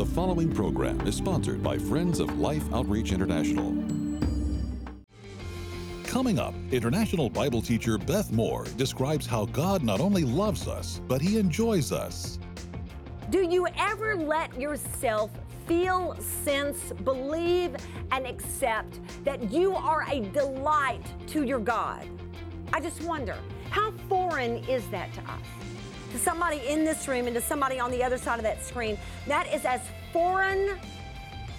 The following program is sponsored by Friends of Life Outreach International. Coming up, International Bible teacher Beth Moore describes how God not only loves us, but He enjoys us. Do you ever let yourself feel, sense, believe, and accept that you are a delight to your God? I just wonder, how foreign is that to us? To somebody in this room and to somebody on the other side of that screen, that is as foreign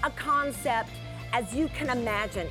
a concept as you can imagine.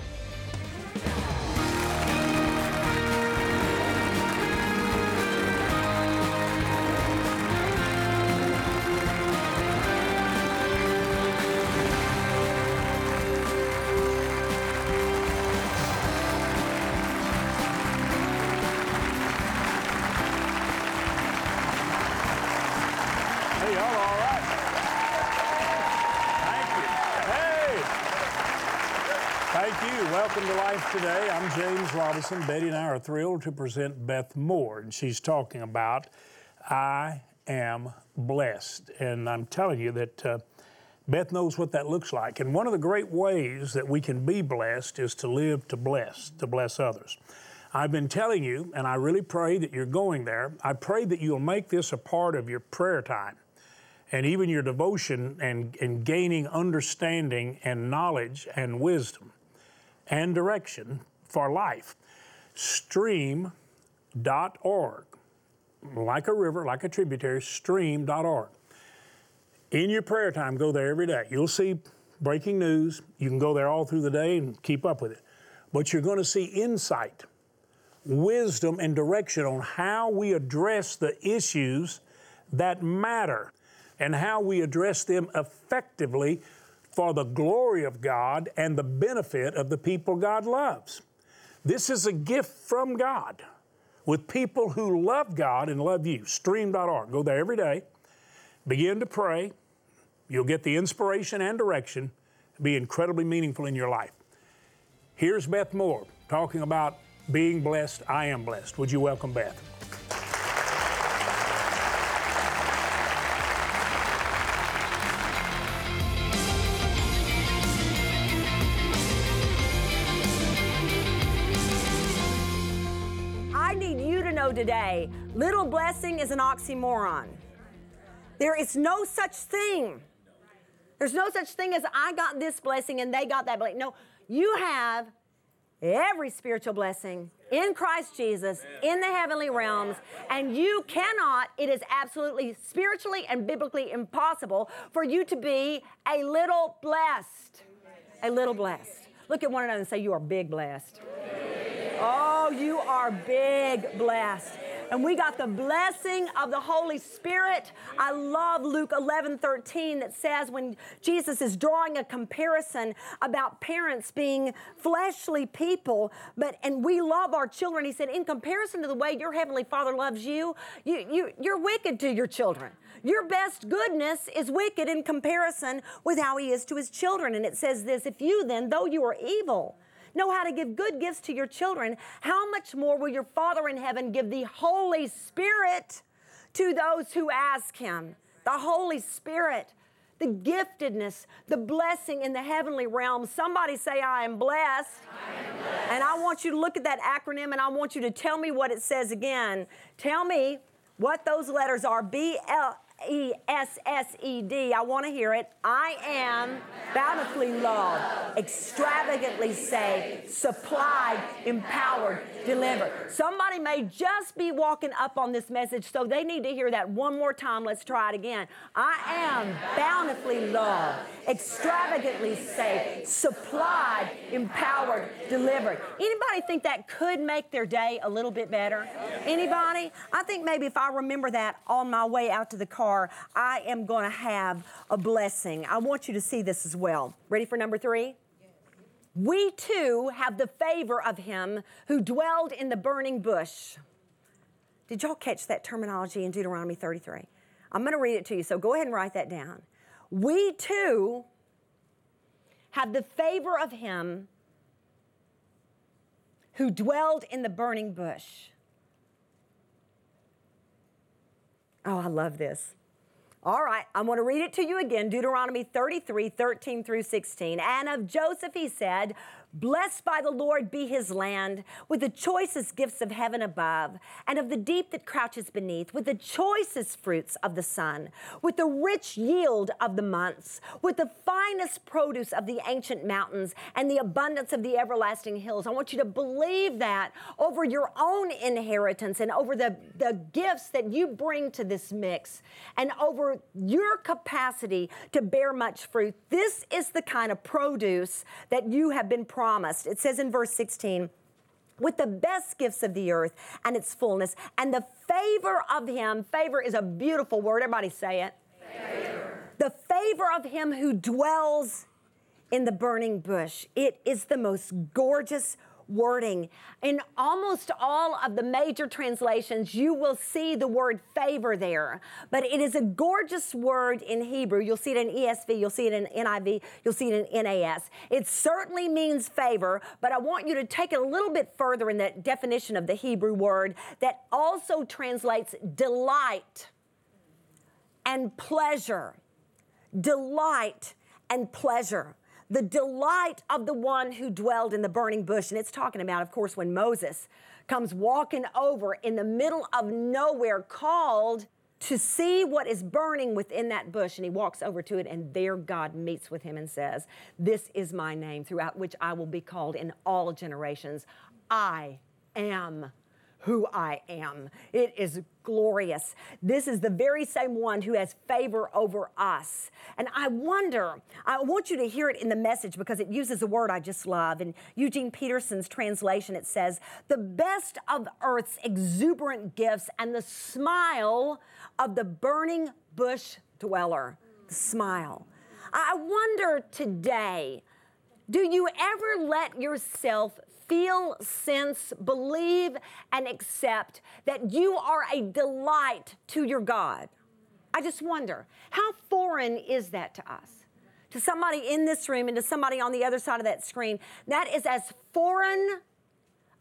Welcome to Life Today. I'm James Robison. Betty and I are thrilled to present Beth Moore, and she's talking about I am blessed. And I'm telling you that uh, Beth knows what that looks like. And one of the great ways that we can be blessed is to live to bless, to bless others. I've been telling you, and I really pray that you're going there. I pray that you'll make this a part of your prayer time and even your devotion and, and gaining understanding and knowledge and wisdom and direction for life. Stream.org, like a river, like a tributary, stream.org. In your prayer time, go there every day. You'll see breaking news. You can go there all through the day and keep up with it. But you're going to see insight, wisdom, and direction on how we address the issues that matter and how we address them effectively for the glory of God and the benefit of the people God loves. This is a gift from God with people who love God and love you. Stream.org. Go there every day. Begin to pray. You'll get the inspiration and direction. Be incredibly meaningful in your life. Here's Beth Moore talking about being blessed. I am blessed. Would you welcome Beth? Today little blessing is an oxymoron. There is no such thing. There's no such thing as I got this blessing and they got that blessing. No, you have every spiritual blessing in Christ Jesus in the heavenly realms, and you cannot, it is absolutely spiritually and biblically impossible for you to be a little blessed. A little blessed. Look at one another and say, You are big blessed. Oh, you are big blessed. And we got the blessing of the Holy Spirit. I love Luke 11 13 that says when Jesus is drawing a comparison about parents being fleshly people, but and we love our children. He said, in comparison to the way your heavenly Father loves you, you, you you're wicked to your children. Your best goodness is wicked in comparison with how he is to his children. And it says this if you then, though you are evil, know how to give good gifts to your children, how much more will your Father in heaven give the Holy Spirit to those who ask him? The Holy Spirit, the giftedness, the blessing in the heavenly realm. Somebody say, I am blessed. And I want you to look at that acronym and I want you to tell me what it says again. Tell me what those letters are B L E S S E D. I want to hear it. I am bountifully loved, extravagantly saved, supplied, empowered, delivered. Somebody may just be walking up on this message, so they need to hear that one more time. Let's try it again. I am bountifully loved, extravagantly saved, supplied, empowered, delivered. Anybody think that could make their day a little bit better? Anybody? I think maybe if I remember that on my way out to the car, I am going to have a blessing. I want you to see this as well. Ready for number three? We too have the favor of him who dwelled in the burning bush. Did y'all catch that terminology in Deuteronomy 33? I'm going to read it to you, so go ahead and write that down. We too have the favor of him who dwelled in the burning bush. Oh, I love this. All right, I'm going to read it to you again Deuteronomy 33 13 through 16. And of Joseph he said, Blessed by the Lord be his land, with the choicest gifts of heaven above, and of the deep that crouches beneath, with the choicest fruits of the sun, with the rich yield of the months, with the finest produce of the ancient mountains, and the abundance of the everlasting hills. I want you to believe that over your own inheritance and over the, the gifts that you bring to this mix, and over your capacity to bear much fruit. This is the kind of produce that you have been promised. It says in verse 16, with the best gifts of the earth and its fullness, and the favor of him. Favor is a beautiful word. Everybody say it. Favor. The favor of him who dwells in the burning bush. It is the most gorgeous wording. In almost all of the major translations, you will see the word favor there, but it is a gorgeous word in Hebrew. You'll see it in ESV, you'll see it in NIV, you'll see it in NAS. It certainly means favor, but I want you to take it a little bit further in that definition of the Hebrew word that also translates delight and pleasure. Delight and pleasure the delight of the one who dwelled in the burning bush. And it's talking about, of course, when Moses comes walking over in the middle of nowhere, called to see what is burning within that bush. And he walks over to it, and there God meets with him and says, This is my name, throughout which I will be called in all generations. I am who I am. It is glorious. This is the very same one who has favor over us. And I wonder, I want you to hear it in the message because it uses a word I just love. In Eugene Peterson's translation, it says, The best of earth's exuberant gifts and the smile of the burning bush dweller. The smile. I wonder today, do you ever let yourself feel, sense, believe, and accept that you are a delight to your God. I just wonder, how foreign is that to us? To somebody in this room and to somebody on the other side of that screen, that is as foreign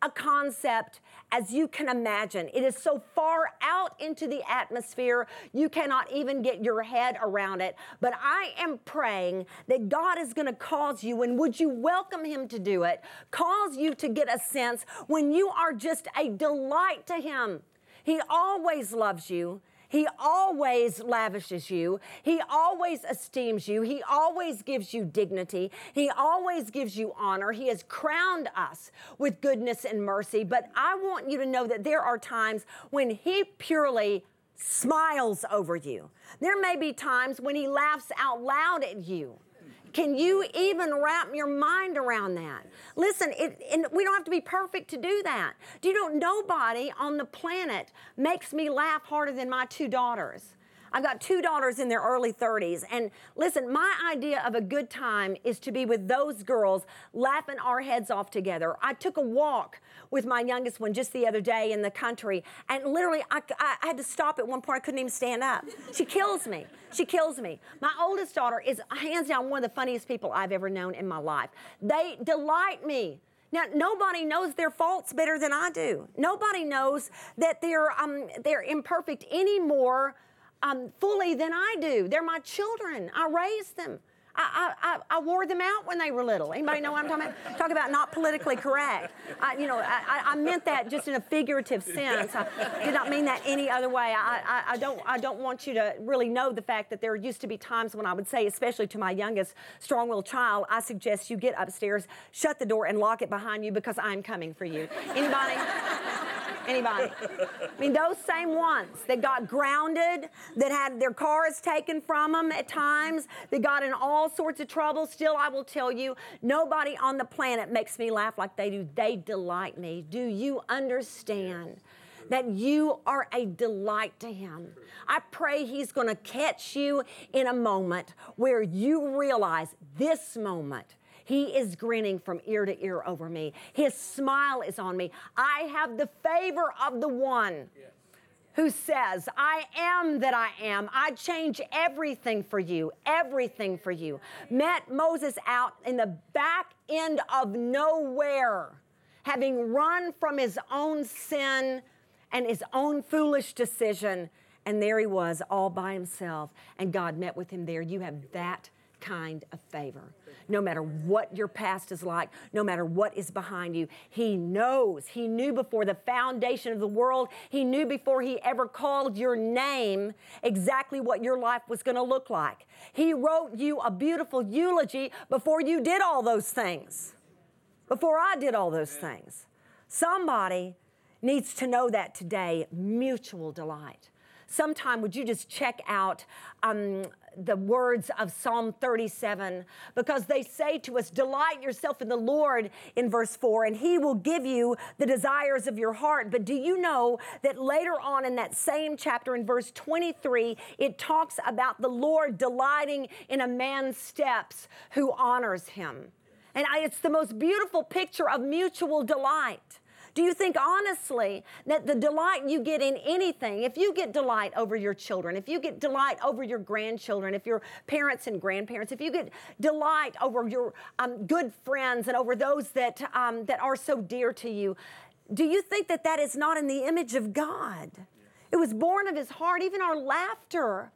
a concept as you can imagine. It is so far out into the atmosphere, you cannot even get your head around it. But I am praying that God is going to cause you, and would you welcome Him to do it? Cause you to get a sense when you are just a delight to Him. He always loves you. He always lavishes you. He always esteems you. He always gives you dignity. He always gives you honor. He has crowned us with goodness and mercy. But I want you to know that there are times when He purely smiles over you. There may be times when He laughs out loud at you. Can you even wrap your mind around that? Listen, it, and we don't have to be perfect to do that. Do you know nobody on the planet makes me laugh harder than my two daughters? I've got two daughters in their early 30s. And listen, my idea of a good time is to be with those girls laughing our heads off together. I took a walk with my youngest one just the other day in the country, and literally I, I had to stop at one point. I couldn't even stand up. She kills me. She kills me. My oldest daughter is hands down one of the funniest people I've ever known in my life. They delight me. Now, nobody knows their faults better than I do. Nobody knows that they're, um, they're imperfect any more um, fully than I do. They're my children. I raised them. I, I, I, wore them out when they were little. Anybody know what I'm talking about? Talk about not politically correct. I, you know, I, I meant that just in a figurative sense. I did not mean that any other way. I, I, don't, I don't want you to really know the fact that there used to be times when I would say, especially to my youngest strong-willed child, I suggest you get upstairs, shut the door, and lock it behind you because I'm coming for you. Anybody? Anybody? I mean, those same ones that got grounded, that had their cars taken from them at times, that got in all sorts of trouble. Still, I will tell you, nobody on the planet makes me laugh like they do. They delight me. Do you understand? that you are a delight to Him. I pray He's going to catch you in a moment where you realize this moment he is grinning from ear to ear over me. His smile is on me. I have the favor of the one. Who says, I am that I am. I change everything for you, everything for you. Met Moses out in the back end of nowhere, having run from his own sin and his own foolish decision And there he was, all by himself, and God met with him there. You have that kind of favor. No matter what your past is like, no matter what is behind you, He knows. He knew before the foundation of the world, He knew before He ever called your name exactly what your life was going to look like. He wrote you a beautiful eulogy before you did all those things, before I did all those things. Somebody needs to know that today mutual delight. Sometime would you just check out um, the words of Psalm 37 because they say to us, Delight yourself in the Lord in verse 4, and he will give you the desires of your heart. But do you know that later on in that same chapter, in verse 23, it talks about the Lord delighting in a man's steps who honors him? And I, it's the most beautiful picture of mutual delight. Do you think honestly that the delight you get in anything, if you get delight over your children, if you get delight over your grandchildren, if your parents and grandparents, if you get delight over your um, good friends and over those that, um, that are so dear to you, do you think that that is not in the image of God? It was born of his heart, even our laughter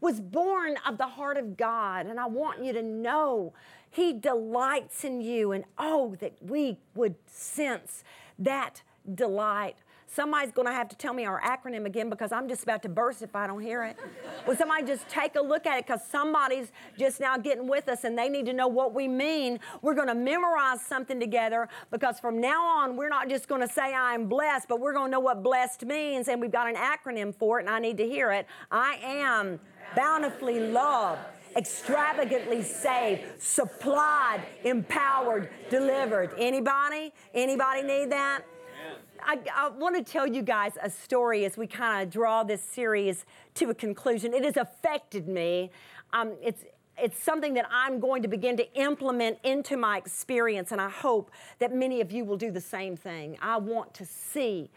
was born of the heart of God. And I want you to know He delights in you. And oh, that we would sense that delight. Somebody's going to have to tell me our acronym again because I'm just about to burst if I don't hear it. Will somebody just take a look at it because somebody's just now getting with us and they need to know what we mean. We're going to memorize something together because from now on, we're not just going to say I'm blessed, but we're going to know what blessed means and we've got an acronym for it and I need to hear it. I am bountifully loved extravagantly saved, supplied, empowered, delivered. Anybody? Anybody need that? I, I, want to tell you guys a story as we kind of draw this series to a conclusion. It has affected me. Um, it's it's something that I'm going to begin to implement into my experience, and I hope that many of you will do the same thing. I want to see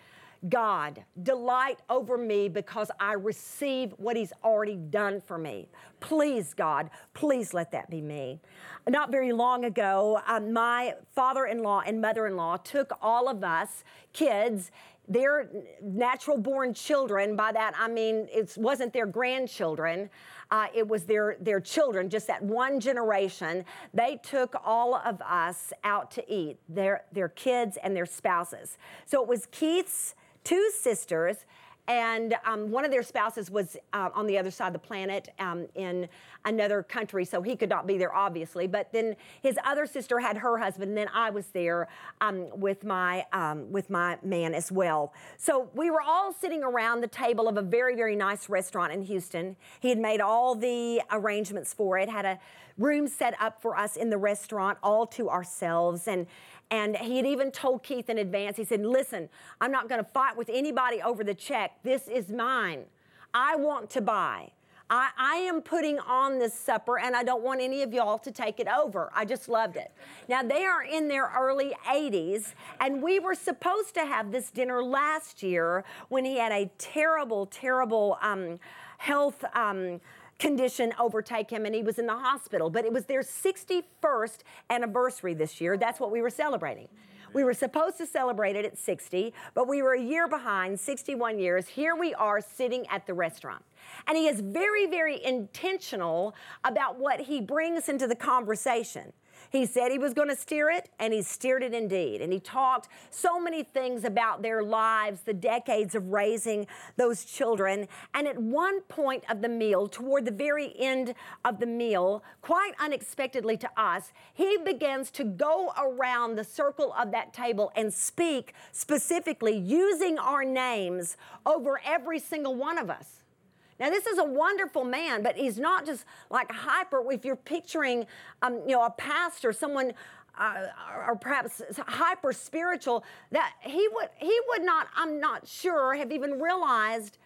God, delight over me because I receive what He's already done for me. Please, God, please let that be me. Not very long ago, um, my father in law and mother in law took all of us kids their natural born children by that i mean it wasn't their grandchildren uh, it was their their children just that one generation they took all of us out to eat their their kids and their spouses so it was keith's two sisters, and um, one of their spouses was uh, on the other side of the planet um, in another country, so he could not be there, obviously. But then his other sister had her husband, and then I was there um, with my um, with my man as well. So we were all sitting around the table of a very very nice restaurant in Houston. He had made all the arrangements for it, had a room set up for us in the restaurant, all to ourselves, and and he had even told Keith in advance, he said, Listen, I'm not going to fight with anybody over the check. This is mine. I want to buy. I, I, am putting on this supper and I don't want any of y'all to take it over. I just loved it. Now, they are in their early 80s, and we were supposed to have this dinner last year when he had a terrible, terrible um, health. Um, condition overtake him and he was in the hospital. But it was their 61st anniversary this year. That's what we were celebrating. We were supposed to celebrate it at 60, but we were a year behind, 61 years. Here we are sitting at the restaurant. And he is very, very intentional about what he brings into the conversation. He said he was going to steer it, and he steered it indeed. And he talked so many things about their lives, the decades of raising those children. And at one point of the meal, toward the very end of the meal, quite unexpectedly to us, he begins to go around the circle of that table and speak specifically using our names over every single one of us. Now, this is a wonderful man, but he's not just like hyper. If you're picturing, um, you know, a pastor, someone, uh, or perhaps hyper spiritual, that he would he would not. I'm not sure have even realized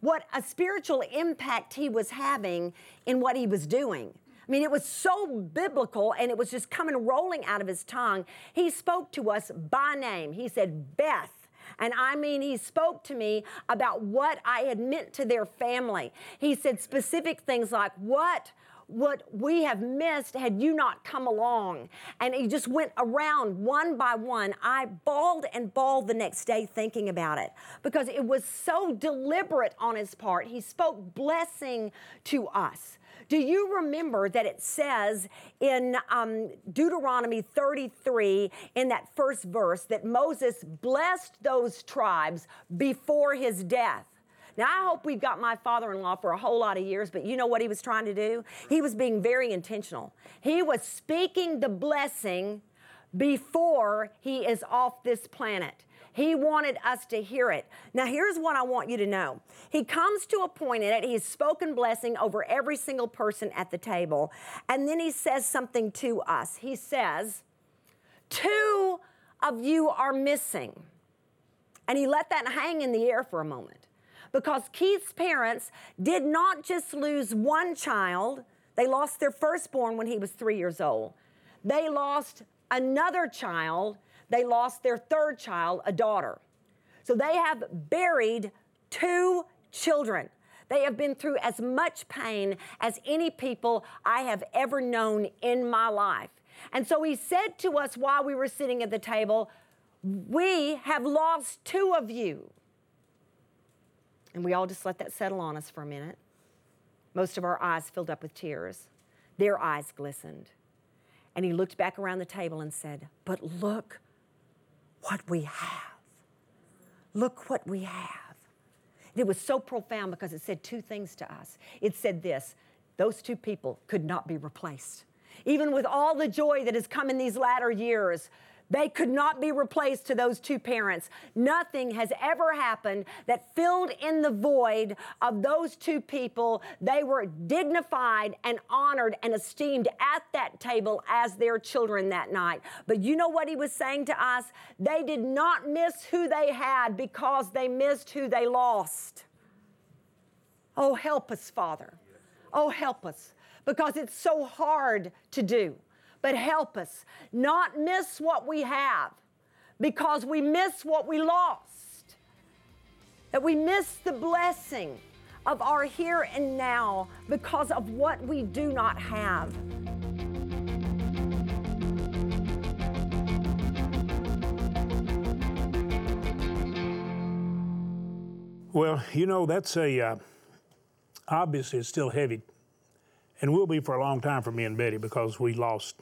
what a spiritual impact he was having in what he was doing. I mean, it was so biblical and it was just coming rolling out of his tongue. He spoke to us by name. He said, Beth. And I mean, he spoke to me about what I had meant to their family. He said specific things like, What what we have missed had you not come along. And he just went around one by one. I bawled and bawled the next day thinking about it because it was so deliberate on his part. He spoke blessing to us. Do you remember that it says in um, Deuteronomy 33, in that first verse, that Moses blessed those tribes before his death? Now, I hope we've got my father in law for a whole lot of years, but you know what he was trying to do? He was being very intentional. He was speaking the blessing before he is off this planet. He wanted us to hear it. Now, here's what I want you to know. He comes to a point in it, he's spoken blessing over every single person at the table, and then he says something to us. He says, Two of you are missing. And he let that hang in the air for a moment because Keith's parents did not just lose one child, they lost their firstborn when he was three years old. They lost another child they lost their third child, a daughter. So they have buried two children. They have been through as much pain as any people I have ever known in my life. And so he said to us while we were sitting at the table, We have lost two of you. And we all just let that settle on us for a minute. Most of our eyes filled up with tears. Their eyes glistened. And he looked back around the table and said, But look what we have. Look what we have. It was so profound because it said two things to us. It said this those two people could not be replaced. Even with all the joy that has come in these latter years, they could not be replaced to those two parents. Nothing has ever happened that filled in the void of those two people. They were dignified and honored and esteemed at that table as their children that night. But you know what he was saying to us? They did not miss who they had because they missed who they lost. Oh, help us, Father. Oh, help us because it's so hard to do but help us not miss what we have because we miss what we lost. That we miss the blessing of our here and now because of what we do not have. Well, you know, that's a, uh, obviously, it's still heavy and will be for a long time for me and Betty because we lost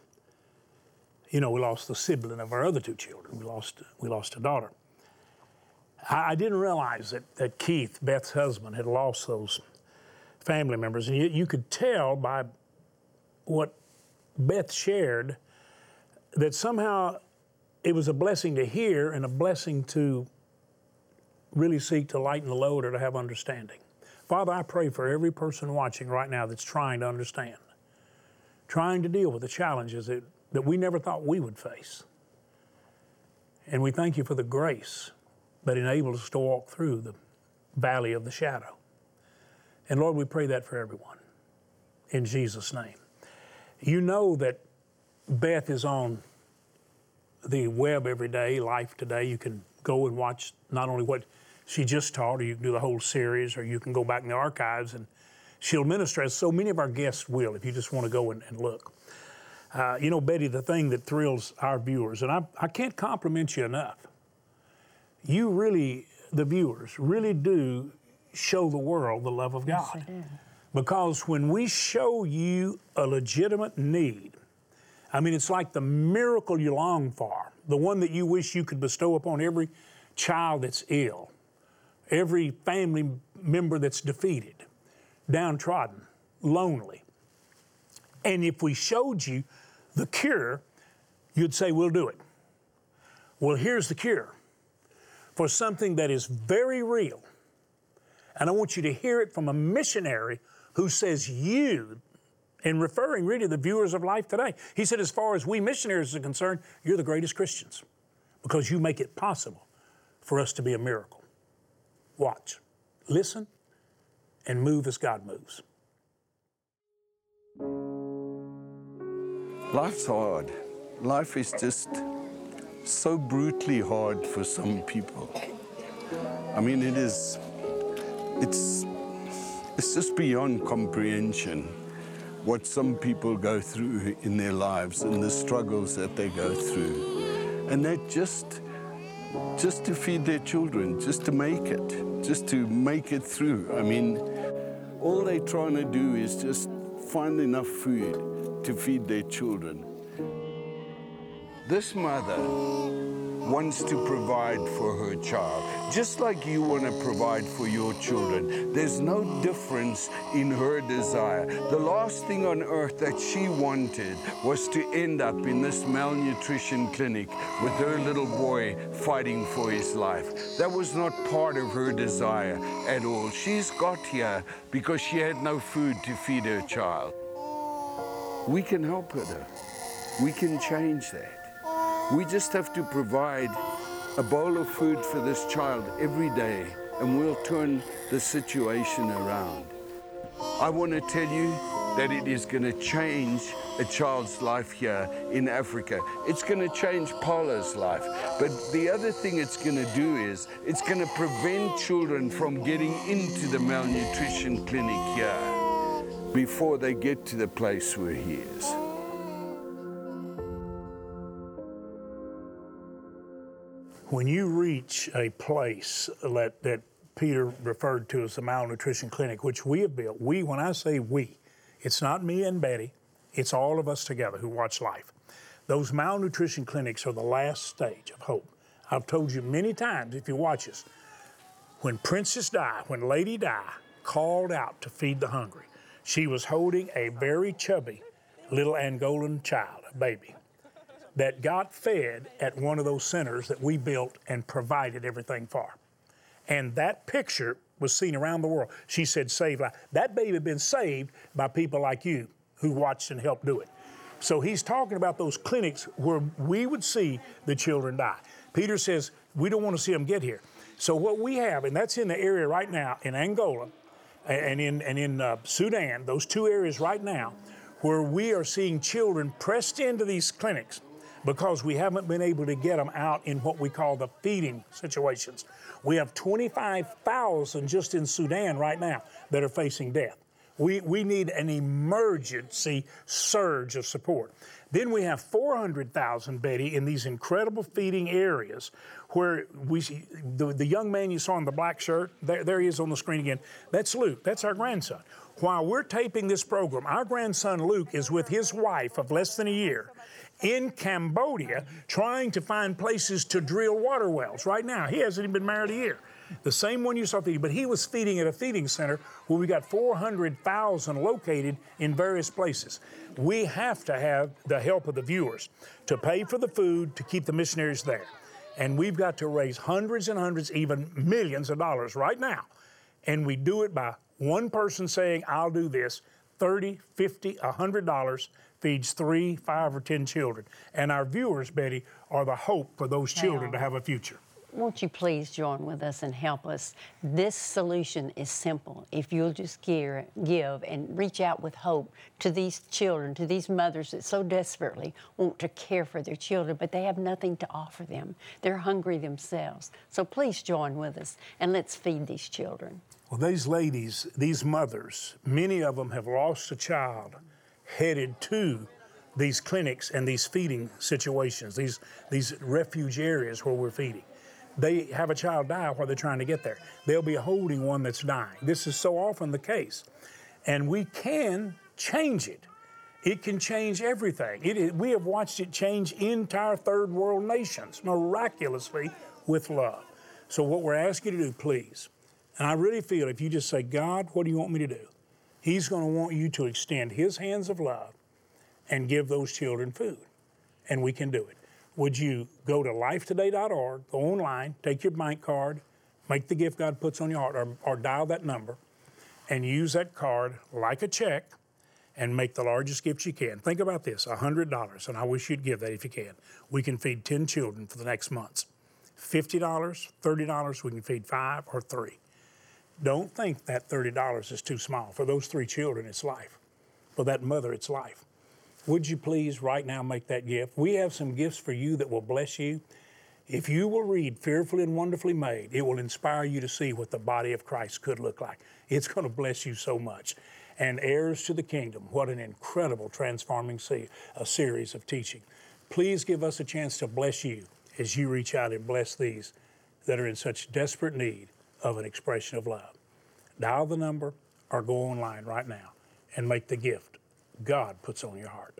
you know, we lost the sibling of our other two children. We lost, we lost a daughter. I, I didn't realize that, that Keith, Beth's husband, had lost those family members. And you, you could tell by what Beth shared that somehow it was a blessing to hear and a blessing to really seek to lighten the load or to have understanding. Father, I pray for every person watching right now that's trying to understand, trying to deal with the challenges that that we never thought we would face. And we thank you for the grace that enables us to walk through the valley of the shadow. And Lord, we pray that for everyone in Jesus' name. You know that Beth is on the web every day, Life Today. You can go and watch not only what she just taught, or you can do the whole series, or you can go back in the archives and she'll minister as so many of our guests will if you just want to go and, and look. Uh, you know, Betty, the thing that thrills our viewers, and I, I can't compliment you enough. You really, the viewers, really do show the world the love of God. Yes, because when we show you a legitimate need, I mean, it's like the miracle you long for, the one that you wish you could bestow upon every child that's ill, every family member that's defeated, downtrodden, lonely. And if we showed you the cure, you'd say, We'll do it. Well, here's the cure for something that is very real. And I want you to hear it from a missionary who says, You, in referring really to the viewers of life today, he said, As far as we missionaries are concerned, you're the greatest Christians because you make it possible for us to be a miracle. Watch, listen, and move as God moves. Life's hard. Life is just so brutally hard for some people. I mean, it is, it's, it's just beyond comprehension. what some people go through in their lives and the struggles that they go through. And that just just to feed their children, just to make it, just to make it through. I mean, all they're trying to do is just find enough food to feed their children. This mother wants to provide for her child, just like you want to provide for your children. There's no difference in her desire. The last thing on earth that she wanted was to end up in this malnutrition clinic with her little boy fighting for his life. That was not part of her desire at all. She's got here because she had no food to feed her child. We can help her. We can change that. We just have to provide a bowl of food for this child every day, and we'll turn the situation around. I want to tell you that it is going to change a child's life here in Africa. It's going to change Paula's life. But the other thing it's going to do is it's going to prevent children from getting into the malnutrition clinic here before they get to the place where he is. When you reach a place that, that Peter referred to as the malnutrition clinic, which we have built, we, when I say we, it's not me and Betty, it's all of us together who watch life. Those malnutrition clinics are the last stage of hope. I've told you many times, if you watch us, when Princess Di, when Lady Di, called out to feed the hungry, she was holding a very chubby little Angolan child, a baby that got fed at one of those centers that we built and provided everything for. And that picture was seen around the world. She said, "Save life." That baby had been saved by people like you who watched and helped do it. So he's talking about those clinics where we would see the children die. Peter says, we don't want to see them get here. So what we have, and that's in the area right now in Angola and in, and in uh, Sudan, those two areas right now, where we are seeing children pressed into these clinics because we haven't been able to get them out in what we call the feeding situations. We have 25,000 just in Sudan right now that are facing death. We, we need an emergency surge of support. Then we have 400,000, Betty, in these incredible feeding areas where we see the, the young man you saw in the black shirt, there, there he is on the screen again. That's Luke, that's our grandson. While we're taping this program, our grandson Luke is with his wife of less than a year in Cambodia trying to find places to drill water wells right now. He hasn't even been married a year. The same one you saw feeding, but he was feeding at a feeding center where we got 400,000 located in various places. We have to have the help of the viewers to pay for the food to keep the missionaries there. And we've got to raise hundreds and hundreds, even millions of dollars right now. And we do it by one person saying, I'll do this, 30, 50, 100 dollars feeds three, five, or 10 children. And our viewers, Betty, are the hope for those children to have a future. Won't you please join with us and help us? This solution is simple. If you'll just give, give and reach out with hope to these children, to these mothers that so desperately want to care for their children, but they have nothing to offer them. They're hungry themselves. So please join with us and let's feed these children. Well, these ladies, these mothers, many of them have lost a child headed to these clinics and these feeding situations, these, these refuge areas where we're feeding. They have a child die while they're trying to get there. They'll be holding one that's dying. This is so often the case. And we can change it. It can change everything. It, we have watched it change entire third world nations miraculously with love. So, what we're asking you to do, please, and I really feel if you just say, God, what do you want me to do? He's going to want you to extend His hands of love and give those children food. And we can do it. Would you go to lifetoday.org, go online, take your bank card, make the gift God puts on your heart, or, or dial that number, and use that card like a check and make the largest gift you can. Think about this $100, and I wish you'd give that if you can. We can feed 10 children for the next months. $50, $30, we can feed five or three. Don't think that $30 is too small. For those three children, it's life. For that mother, it's life. Would you please right now make that gift? We have some gifts for you that will bless you. If you will read Fearfully and Wonderfully Made, it will inspire you to see what the body of Christ could look like. It's going to bless you so much. and heirs to the kingdom. What an incredible transforming se- a series of teaching. Please give us a chance to bless you as you reach out and bless these that are in such desperate need of an expression of love. Dial the number or go online right now and make the gift God puts on your heart.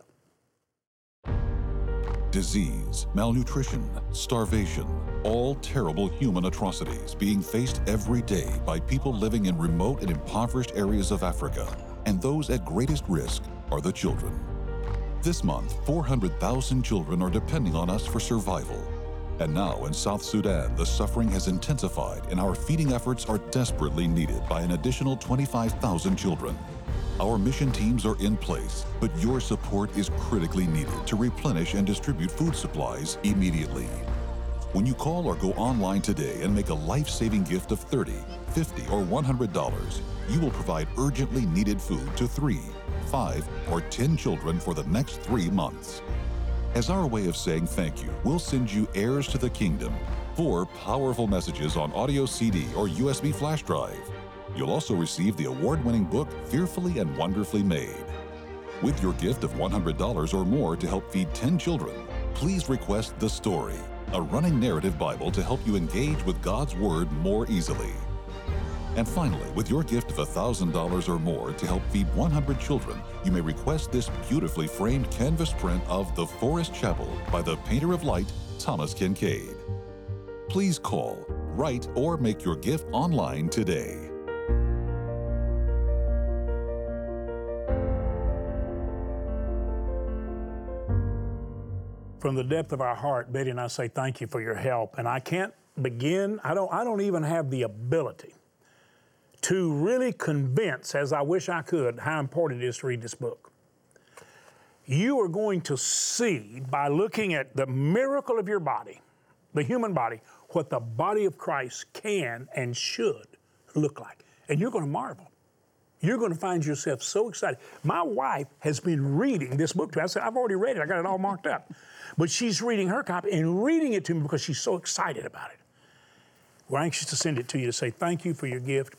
Disease, malnutrition, starvation, all terrible human atrocities being faced every day by people living in remote and impoverished areas of Africa. And those at greatest risk are the children. This month, 400,000 children are depending on us for survival. And now in South Sudan, the suffering has intensified and our feeding efforts are desperately needed by an additional 25,000 children. Our mission teams are in place, but your support is critically needed to replenish and distribute food supplies immediately. When you call or go online today and make a life-saving gift of $30, $50, or $100, you will provide urgently needed food to three, five, or 10 children for the next three months. As our way of saying thank you, we'll send you Heirs to the Kingdom, four powerful messages on audio CD or USB flash drive. You'll also receive the award winning book Fearfully and Wonderfully Made. With your gift of $100 or more to help feed 10 children, please request The Story, a running narrative Bible to help you engage with God's Word more easily. And finally, with your gift of $1,000 or more to help feed 100 children, you may request this beautifully framed canvas print of The Forest Chapel by the painter of light, Thomas Kinkade. Please call, write, or make your gift online today. From the depth of our heart, Betty and I say thank you for your help. And I can't begin, I don't, I don't even have the ability to really convince, as I wish I could, how important it is to read this book. You are going to see by looking at the miracle of your body, the human body, what the body of Christ can and should look like. And you're going to marvel. You're going to find yourself so excited. My wife has been reading this book to me. I said, I've already read it, I got it all marked up. But she's reading her copy and reading it to me because she's so excited about it. We're anxious to send it to you to say thank you for your gift.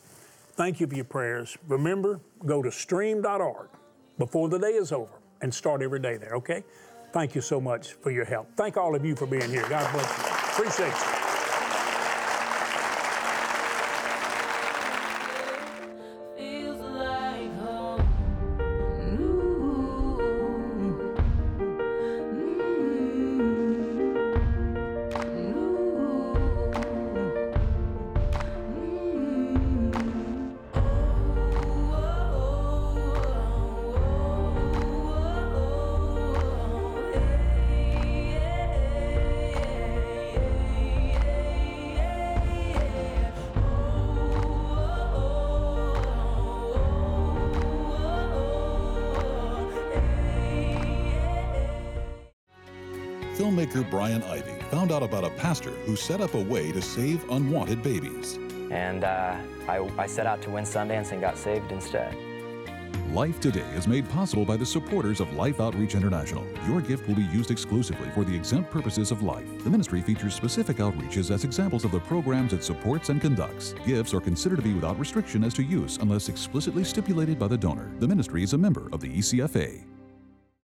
Thank you for your prayers. Remember, go to stream.org before the day is over and start every day there, okay? Thank you so much for your help. Thank all of you for being here. God bless you. Appreciate you. Filmmaker Brian Ivie found out about a pastor who set up a way to save unwanted babies. And uh, I, I set out to win Sundance and got saved instead. Life Today is made possible by the supporters of Life Outreach International. Your gift will be used exclusively for the exempt purposes of life. The ministry features specific outreaches as examples of the programs it supports and conducts. Gifts are considered to be without restriction as to use unless explicitly stipulated by the donor. The ministry is a member of the ECFA.